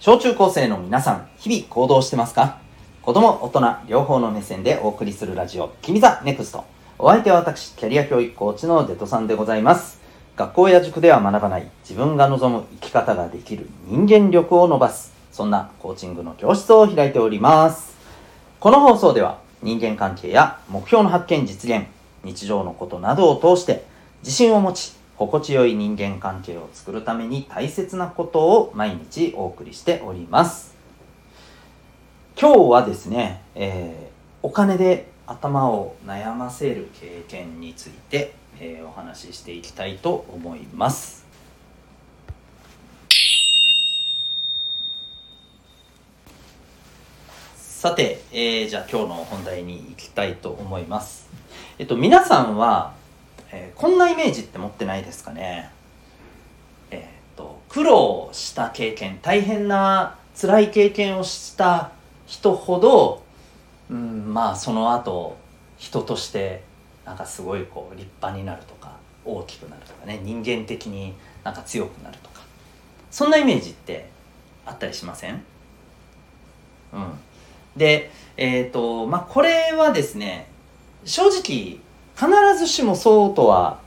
小中高生の皆さん、日々行動してますか？子供、大人、両方の目線でお送りするラジオ、君 the NEXT。お相手は私、キャリア教育コーチのデトさんでございます。学校や塾では学ばない自分が望む生き方ができる人間力を伸ばす、そんなコーチングの教室を開いております。この放送では人間関係や目標の発見実現、日常のことなどを通して自信を持ち、心地よい人間関係を作るために大切なことを毎日お送りしております。今日はですね、えー、お金で頭を悩ませる経験について、えー、お話ししていきたいと思います。さて、えー、じゃあ今日の本題に行きたいと思います。えっと、皆さんはえー、こんなイメージって持ってないですかね？えー、っと苦労した経験大変な辛い経験をした人ほど、うん、まあその後人としてなんかすごいこう立派になるとか大きくなるとかね人間的になんか強くなるとかそんなイメージってあったりしません？うん、でえっ、とまあこれはですね正直必ずしもそうとは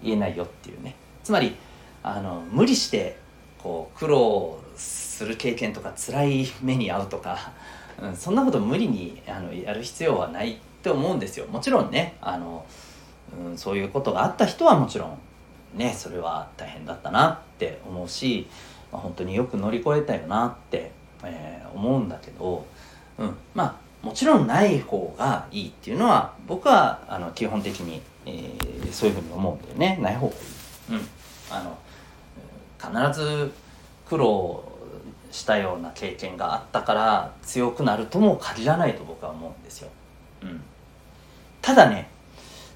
言えないよっていうね。つまりあの無理してこう苦労する経験とか辛い目に遭うとか、うん、そんなこと無理にあのやる必要はないって思うんですよ。もちろんねあの、うん、そういうことがあった人はもちろんねそれは大変だったなって思うし、まあ、本当によく乗り越えたよなって、えー、思うんだけど、うん、まあもちろんない方がいいっていうのは僕はあの基本的に、えー、そういうふうに思うんだよね。ない方がいい、うん、あの必ず苦労したような経験があったから強くなるとも限らないと僕は思うんですよ、うん、ただね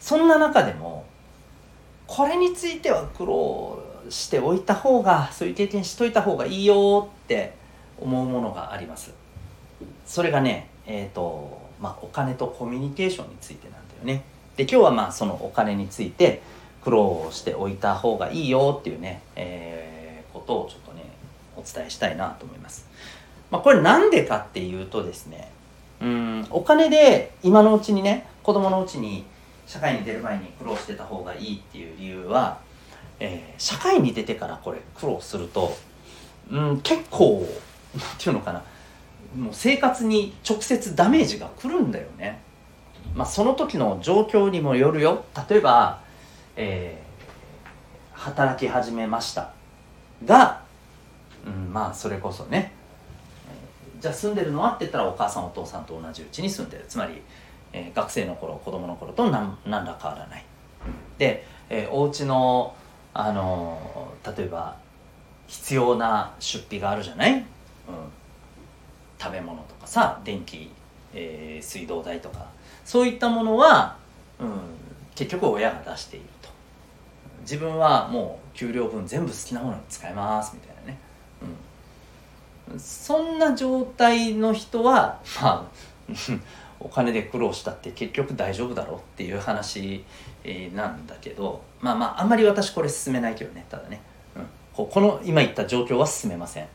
そんな中でもこれについては苦労しておいた方がそういう経験しといた方がいいよって思うものがあります。それがねえーとまあ、お金とコミュニケーションについてなんだよね。で今日はまあそのお金について苦労しておいた方がいいよっていうね、えー、ことをちょっとねお伝えしたいなと思います。まあ、これなんでかっていうとですねうんお金で今のうちにね子供のうちに社会に出る前に苦労してた方がいいっていう理由は、えー、社会に出てからこれ苦労するとうん結構何て言うのかなもう生活に直接ダメージが来るんだよね。まあ、その時の状況にもよるよ。例えば、えー、働き始めましたが、うん、まあそれこそね、えー、じゃあ住んでるのはって言ったらお母さんお父さんと同じうちに住んでるつまり、えー、学生の頃子供の頃と何何ら変わらない。で、えー、お家のあの例えば必要な出費があるじゃない、うん、食べ物とかさ電気、えー、水道代とかそういったものは、うん、結局親が出していると。自分はもう給料分全部好きなものに使えますみたいなね、うん、そんな状態の人はまあ お金で苦労したって結局大丈夫だろうっていう話、えー、なんだけどまあまああんまり私これ進めないけどねただね、うん、ここの今言った状況は進めません。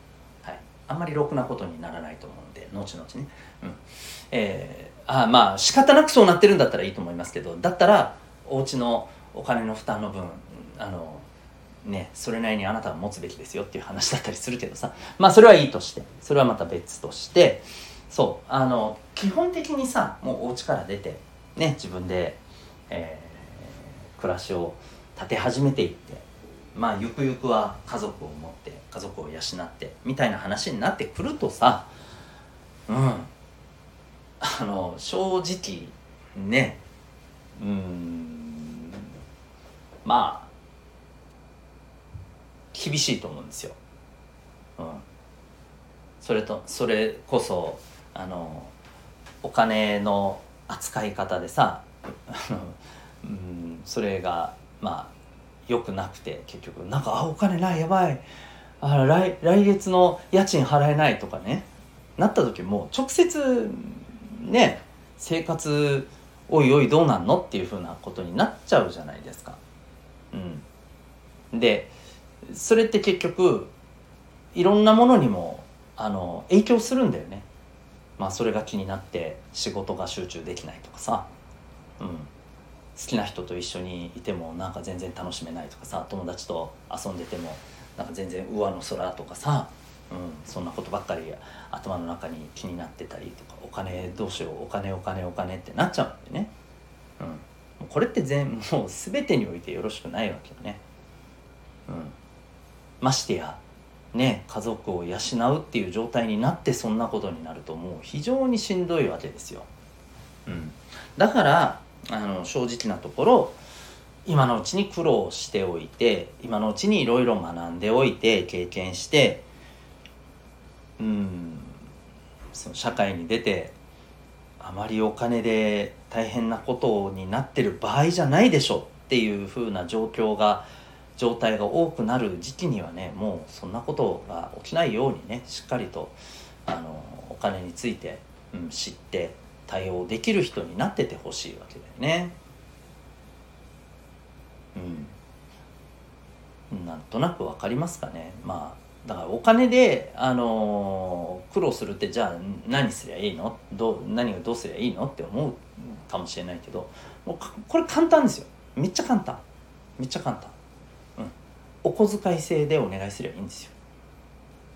あんまりろくなことにならないと思うんで後々ね、うん。えー、あまあ仕方なくそうなってるんだったらいいと思いますけどだったらお家のお金の負担の分あのねそれなりにあなたは持つべきですよっていう話だったりするけどさ。まあそれはいいとしてそれはまた別として。そうあの基本的にさもうお家から出てね自分で、えー、暮らしを立て始めていってまあゆくゆくは家族を持って家族を養ってみたいな話になってくるとさうんあの正直ねうんまあ厳しいと思うんですよ。うん、それとそれこそあのお金の扱い方でさ、うん、それがまあ良くなくて結局。なんかあお金ないやばい。あ来来月の家賃払えないとかね。なった時も直接ね生活おいおいどうなんのっていうふうなことになっちゃうじゃないですか。うん、でそれって結局いろんなものにもあの影響するんだよね。まあそれが気になって仕事が集中できないとかさ、うん、好きな人と一緒にいてもなんか全然楽しめないとかさ友達と遊んでてもなんか全然上の空とかさ、うん、そんなことばっかり頭の中に気になってたりとかお金どうしようお金お金お金ってなっちゃうんでね、うん、これって全 もう全てにおいてよろしくないわけよね、うん、ましてやね家族を養うっていう状態になってそんなことになるともう非常にしんどいわけですよ、うん、だからあの正直なところ今のうちに苦労しておいて今のうちにいろいろ学んでおいて経験してうんその社会に出てあまりお金で大変なことになってる場合じゃないでしょっていう風な状況が状態が多くなる時期にはねもうそんなことが起きないようにねしっかりとあのお金について、うん、知って対応できる人になっててほしいわけだよね。うん、なんとなく分かりますかね。まあだからお金で、あのー、苦労するってじゃあ何すりゃいいの？どう何がどうすりゃいいの？って思うかもしれないけどもうこれ簡単ですよ。めっちゃ簡単。めっちゃ簡単、うん、お小遣い制でお願いすればいいんですよ。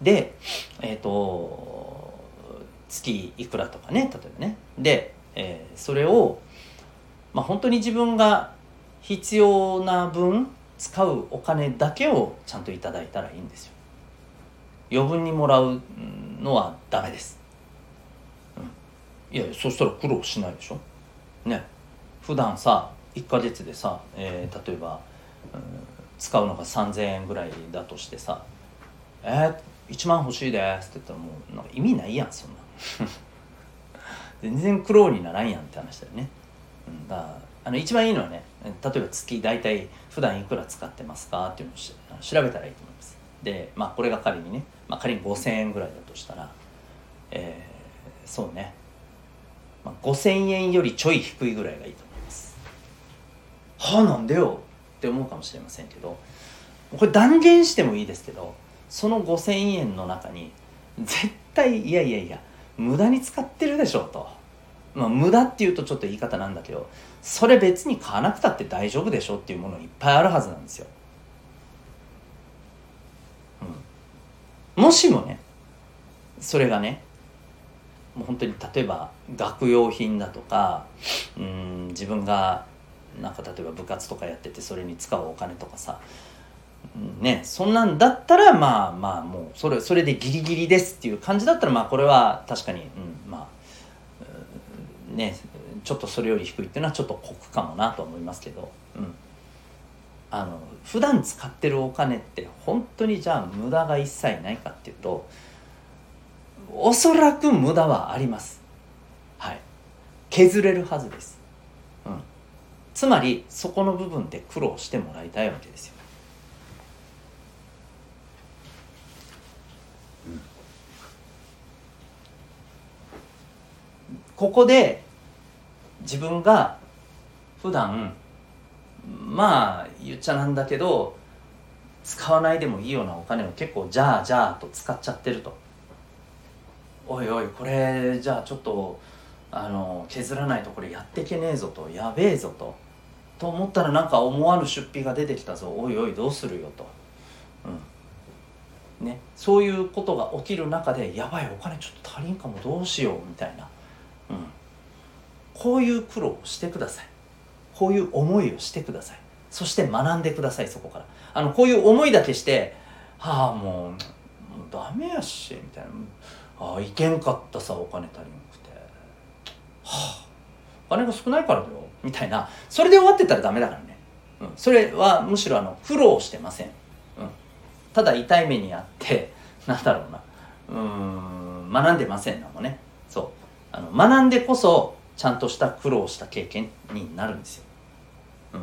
でえっ、ー、と月いくらとかね例えばね。で、えー、それをまあ本当に自分が必要な分使うお金だけをちゃんといただいたらいいんですよ。余分にもらうのはダメです、うん、いやそしたら苦労しないでしょ。ね。普段さ1ヶ月でさ、えー、例えば、うん、使うのが3000円ぐらいだとしてさ「えー、1万欲しいです」って言ったらもうなんか意味ないやんそんな。全然苦労にならんやんって話だよね、うん、だからあの一番いいのはね例えば月大体普段いくら使ってますかっていうのを調べたらいいと思います。でまあこれが仮にね、まあ、仮に5000円ぐらいだとしたらえー、そうね、まあ、5000円よりちょい低いぐらいがいいと思います。はあなんでよって思うかもしれませんけどこれ断言してもいいですけどその5000円の中に絶対いやいやいや無駄に使ってるでしょうと。まあ、無駄っていうとちょっと言い方なんだけどそれ別に買わなくたって大丈夫でしょっていうものいっぱいあるはずなんですよ、うん、もしもねそれがねもう本当に例えば学用品だとかうん自分がなんか例えば部活とかやっててそれに使うお金とかさねそんなんだったらまあまあもうそれそれでギリギリですっていう感じだったらまあこれは確かに、うん、まあねちょっとそれより低いっていうのはちょっと酷かもなと思いますけど、うん、あの普段使ってるお金って本当にじゃあ無駄が一切ないかっていうとおそらく無駄はあります。はい。削れるはずです、うん、つまりそこの部分で苦労してもらいたいわけですよ。ここで自分が普段まあ言っちゃなんだけど使わないでもいいようなお金を結構じゃあじゃあと使っちゃってると。おいおいこれじゃあちょっとあの削らないとこれやってけねえぞとやべえぞとと思ったらなんか思わぬ出費が出てきたぞ。おいおいどうするよと、うん。ね、そういうことが起きる中でやばいお金ちょっと足りんかもどうしようみたいな、こういう苦労をしてください。こういう思いをしてください。そして学んでくださいそこから。あのこういう思いだけしてはあもうもうダメやしみたいな。ああいけんかったさお金足りなくて。はあお金が少ないからだよ。みたいな。それで終わってたらダメだからね、うん、それはむしろあの苦労してません、うん、ただ痛い目にあってなんだろうな。うん学んでませんなもね。そう。あの学んでこそちゃんとした苦労した経験になるんですよ。うん、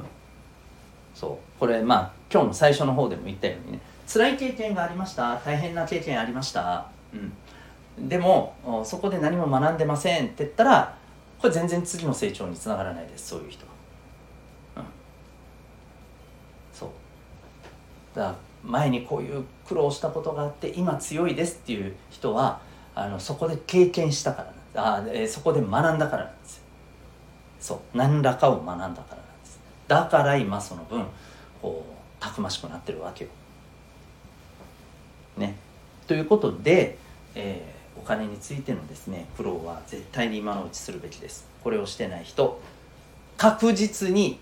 そう。これまあ今日の最初の方でも言ったようにね。辛い経験がありました。大変な経験ありました、うん、でもそこで何も学んでませんって言ったらこれ全然次の成長につながらないです。そういう人は。うん、そう。だから前にこういう苦労したことがあって今強いですっていう人はあのそこで経験したからあ、え、そこで学んだからなんですよ。そう。何らかを学んだからなんです。だから今その分こうたくましくなってるわけよ。ね。ということで、えー、お金についてのですね苦労は絶対に今のうちするべきです。これをしてない人確実に、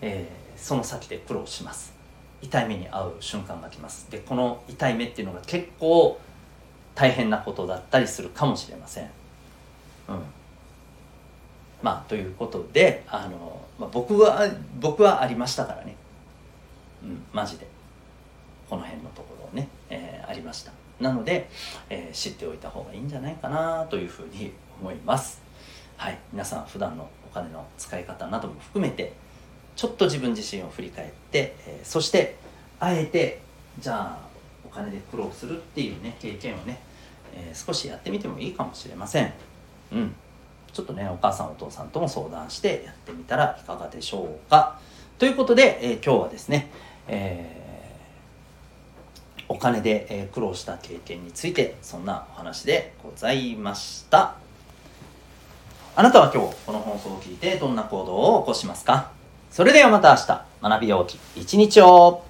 えー、その先で苦労します。痛い目に遭う瞬間が来ます。でこの痛い目っていうのが結構大変なことだったりするかもしれません。うん。まあということであの、まあ、僕は僕はありましたからね。うんマジで。この辺のところね、えー、ありました。なので、えー、知っておいた方がいいんじゃないかなというふうに思います。はい。皆さん普段のお金の使い方なども含めてちょっと自分自身を振り返って、えー、そしてあえてじゃあお金で苦労するっていうね経験をね、えー、少しやってみてもいいかもしれません。うん。ちょっとねお母さんお父さんとも相談してやってみたらいかがでしょうか。ということで、えー、今日はですね、えー、お金で、え苦労した経験についてそんなお話でございました。あなたは今日この放送を聞いてどんな行動を起こしますか？それではまた明日学びようき一日を。